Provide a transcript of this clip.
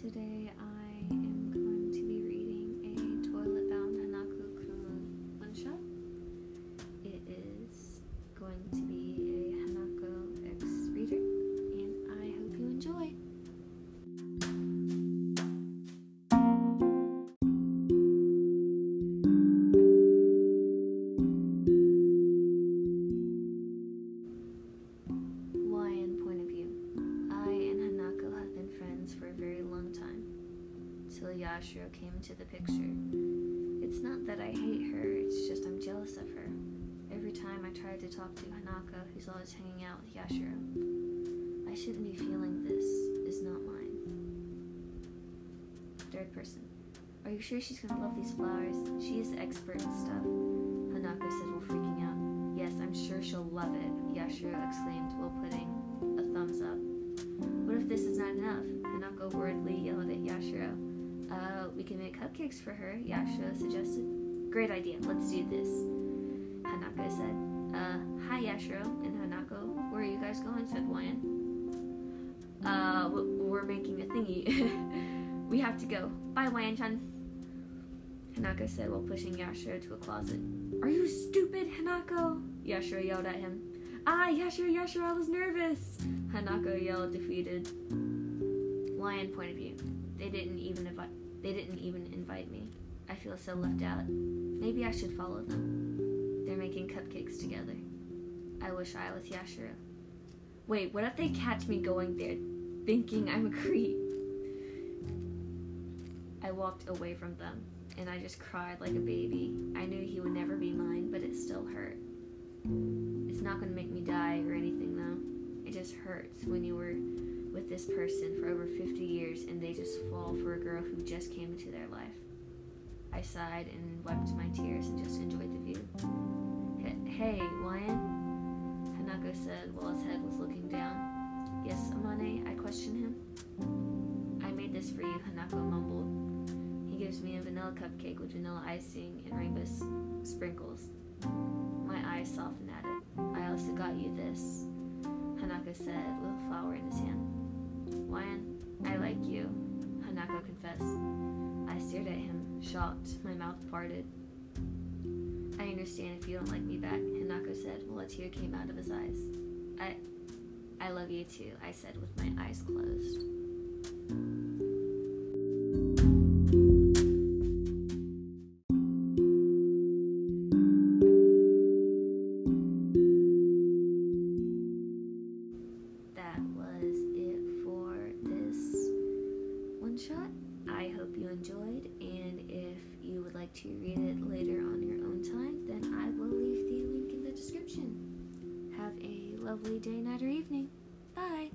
Today. I Yashiro came into the picture. It's not that I hate her, it's just I'm jealous of her. Every time I try to talk to Hanako, who's always hanging out with Yashiro. I shouldn't be feeling this is not mine. Third person. Are you sure she's gonna love these flowers? She is expert in stuff. Hanako said while freaking out. Yes, I'm sure she'll love it, Yashiro exclaimed while putting a thumbs up. What if this is not enough? Hanako worriedly yelled at Yashiro. Uh, we can make cupcakes for her, Yashiro suggested. Great idea, let's do this. Hanako said. Uh, hi Yashiro and Hanako. Where are you guys going? said Wyan. Uh, we're making a thingy. we have to go. Bye, Wyan-chan. Hanako said while pushing Yashiro to a closet. Are you stupid, Hanako? Yashiro yelled at him. Ah, Yashiro, Yashiro, I was nervous. Hanako yelled, defeated. Lion point of view. They didn't even invite. They didn't even invite me. I feel so left out. Maybe I should follow them. They're making cupcakes together. I wish I was Yashiro. Wait, what if they catch me going there, thinking I'm a creep? I walked away from them, and I just cried like a baby. I knew he would never be mine, but it still hurt. It's not gonna make me die or anything, though. It just hurts when you were this person for over 50 years and they just fall for a girl who just came into their life. I sighed and wiped my tears and just enjoyed the view. Hey, Lion? Hanako said while his head was looking down. Yes, Amane, I questioned him. I made this for you, Hanako mumbled. He gives me a vanilla cupcake with vanilla icing and rainbow sprinkles. My eyes softened at it. I also got you this, stared at him, shocked, my mouth parted. I understand if you don't like me back, Hanako said while a tear came out of his eyes. I I love you too, I said with my eyes closed. lovely day, night, or evening. Bye!